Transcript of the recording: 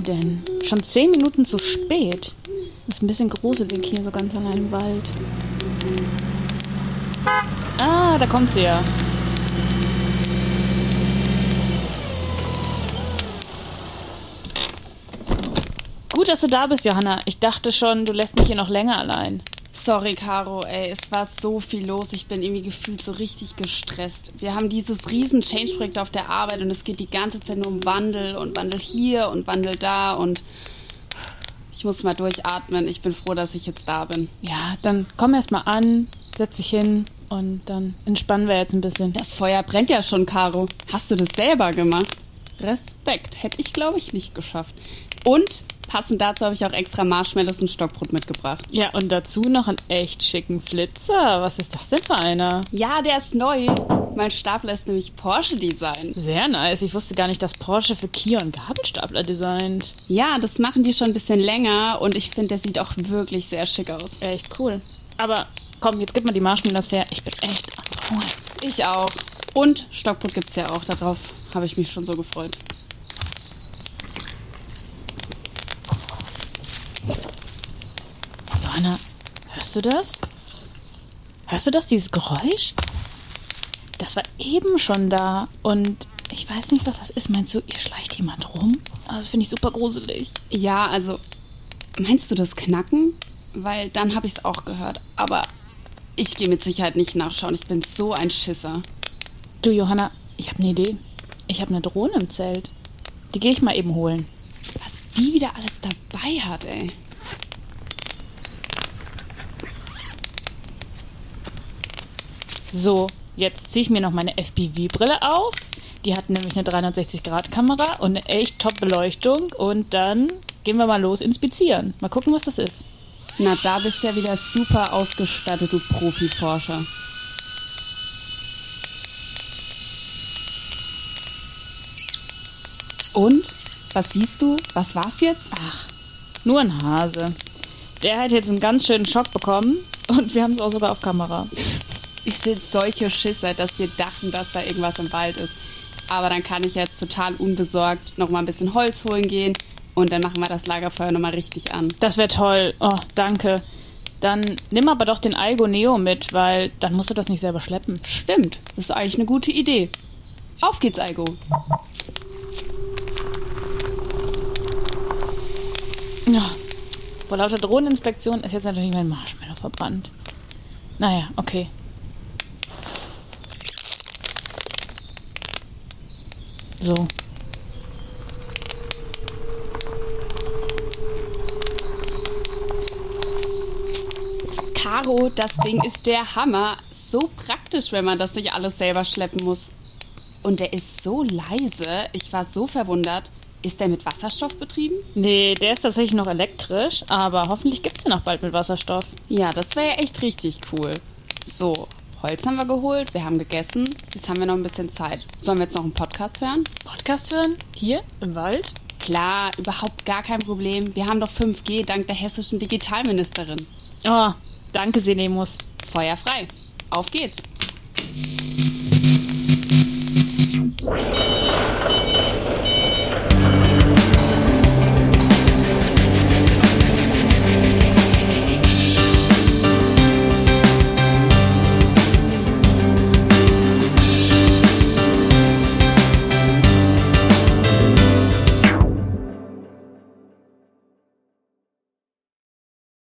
die denn? Schon zehn Minuten zu spät. Ist ein bisschen gruselig hier so ganz allein im Wald. Ah, da kommt sie ja. Gut, dass du da bist, Johanna. Ich dachte schon, du lässt mich hier noch länger allein. Sorry, Caro, ey, es war so viel los. Ich bin irgendwie gefühlt so richtig gestresst. Wir haben dieses riesen Change-Projekt auf der Arbeit und es geht die ganze Zeit nur um Wandel und Wandel hier und Wandel da und ich muss mal durchatmen. Ich bin froh, dass ich jetzt da bin. Ja, dann komm erst mal an, setz dich hin und dann entspannen wir jetzt ein bisschen. Das Feuer brennt ja schon, Caro. Hast du das selber gemacht? Respekt. Hätte ich, glaube ich, nicht geschafft. Und passend dazu habe ich auch extra Marshmallows und Stockbrot mitgebracht. Ja, und dazu noch einen echt schicken Flitzer. Was ist das denn für einer? Ja, der ist neu. Mein Stapler ist nämlich Porsche-Design. Sehr nice. Ich wusste gar nicht, dass Porsche für Kia und Gabelstapler designt. Ja, das machen die schon ein bisschen länger und ich finde, der sieht auch wirklich sehr schick aus. Echt cool. Aber komm, jetzt gib mal die Marshmallows her. Ich bin echt am Hunger. Ich auch. Und Stockbrot gibt's ja auch. Darauf habe ich mich schon so gefreut. Johanna, hörst du das? Hörst du das, dieses Geräusch? Das war eben schon da und ich weiß nicht, was das ist. Meinst du, hier schleicht jemand rum? Ah, Das finde ich super gruselig. Ja, also, meinst du das Knacken? Weil dann habe ich es auch gehört. Aber ich gehe mit Sicherheit nicht nachschauen. Ich bin so ein Schisser. Du, Johanna, ich habe eine Idee. Ich habe eine Drohne im Zelt. Die gehe ich mal eben holen. Was die wieder alles dabei hat, ey. So, jetzt ziehe ich mir noch meine FPV-Brille auf. Die hat nämlich eine 360-Grad-Kamera und eine echt Top-Beleuchtung. Und dann gehen wir mal los inspizieren. Mal gucken, was das ist. Na, da bist du ja wieder super ausgestattet, du Profiforscher. Und? Was siehst du? Was war's jetzt? Ach, nur ein Hase. Der hat jetzt einen ganz schönen Schock bekommen und wir haben es auch sogar auf Kamera. Ich sehe solche Schisser, dass wir dachten, dass da irgendwas im Wald ist. Aber dann kann ich jetzt total unbesorgt noch mal ein bisschen Holz holen gehen und dann machen wir das Lagerfeuer noch mal richtig an. Das wäre toll. Oh, danke. Dann nimm aber doch den Algo Neo mit, weil dann musst du das nicht selber schleppen. Stimmt, das ist eigentlich eine gute Idee. Auf geht's, Algo. Ja. Vor lauter Drohneninspektion ist jetzt natürlich mein Marshmallow verbrannt. Naja, okay. So. Caro, das Ding ist der Hammer. So praktisch, wenn man das nicht alles selber schleppen muss. Und der ist so leise. Ich war so verwundert. Ist der mit Wasserstoff betrieben? Nee, der ist tatsächlich noch elektrisch, aber hoffentlich gibt's den auch bald mit Wasserstoff. Ja, das wäre ja echt richtig cool. So, Holz haben wir geholt, wir haben gegessen. Jetzt haben wir noch ein bisschen Zeit. Sollen wir jetzt noch einen Podcast hören? Podcast hören? Hier im Wald? Klar, überhaupt gar kein Problem. Wir haben doch 5G dank der hessischen Digitalministerin. Oh, danke, Senemus. Feuer frei. Auf geht's.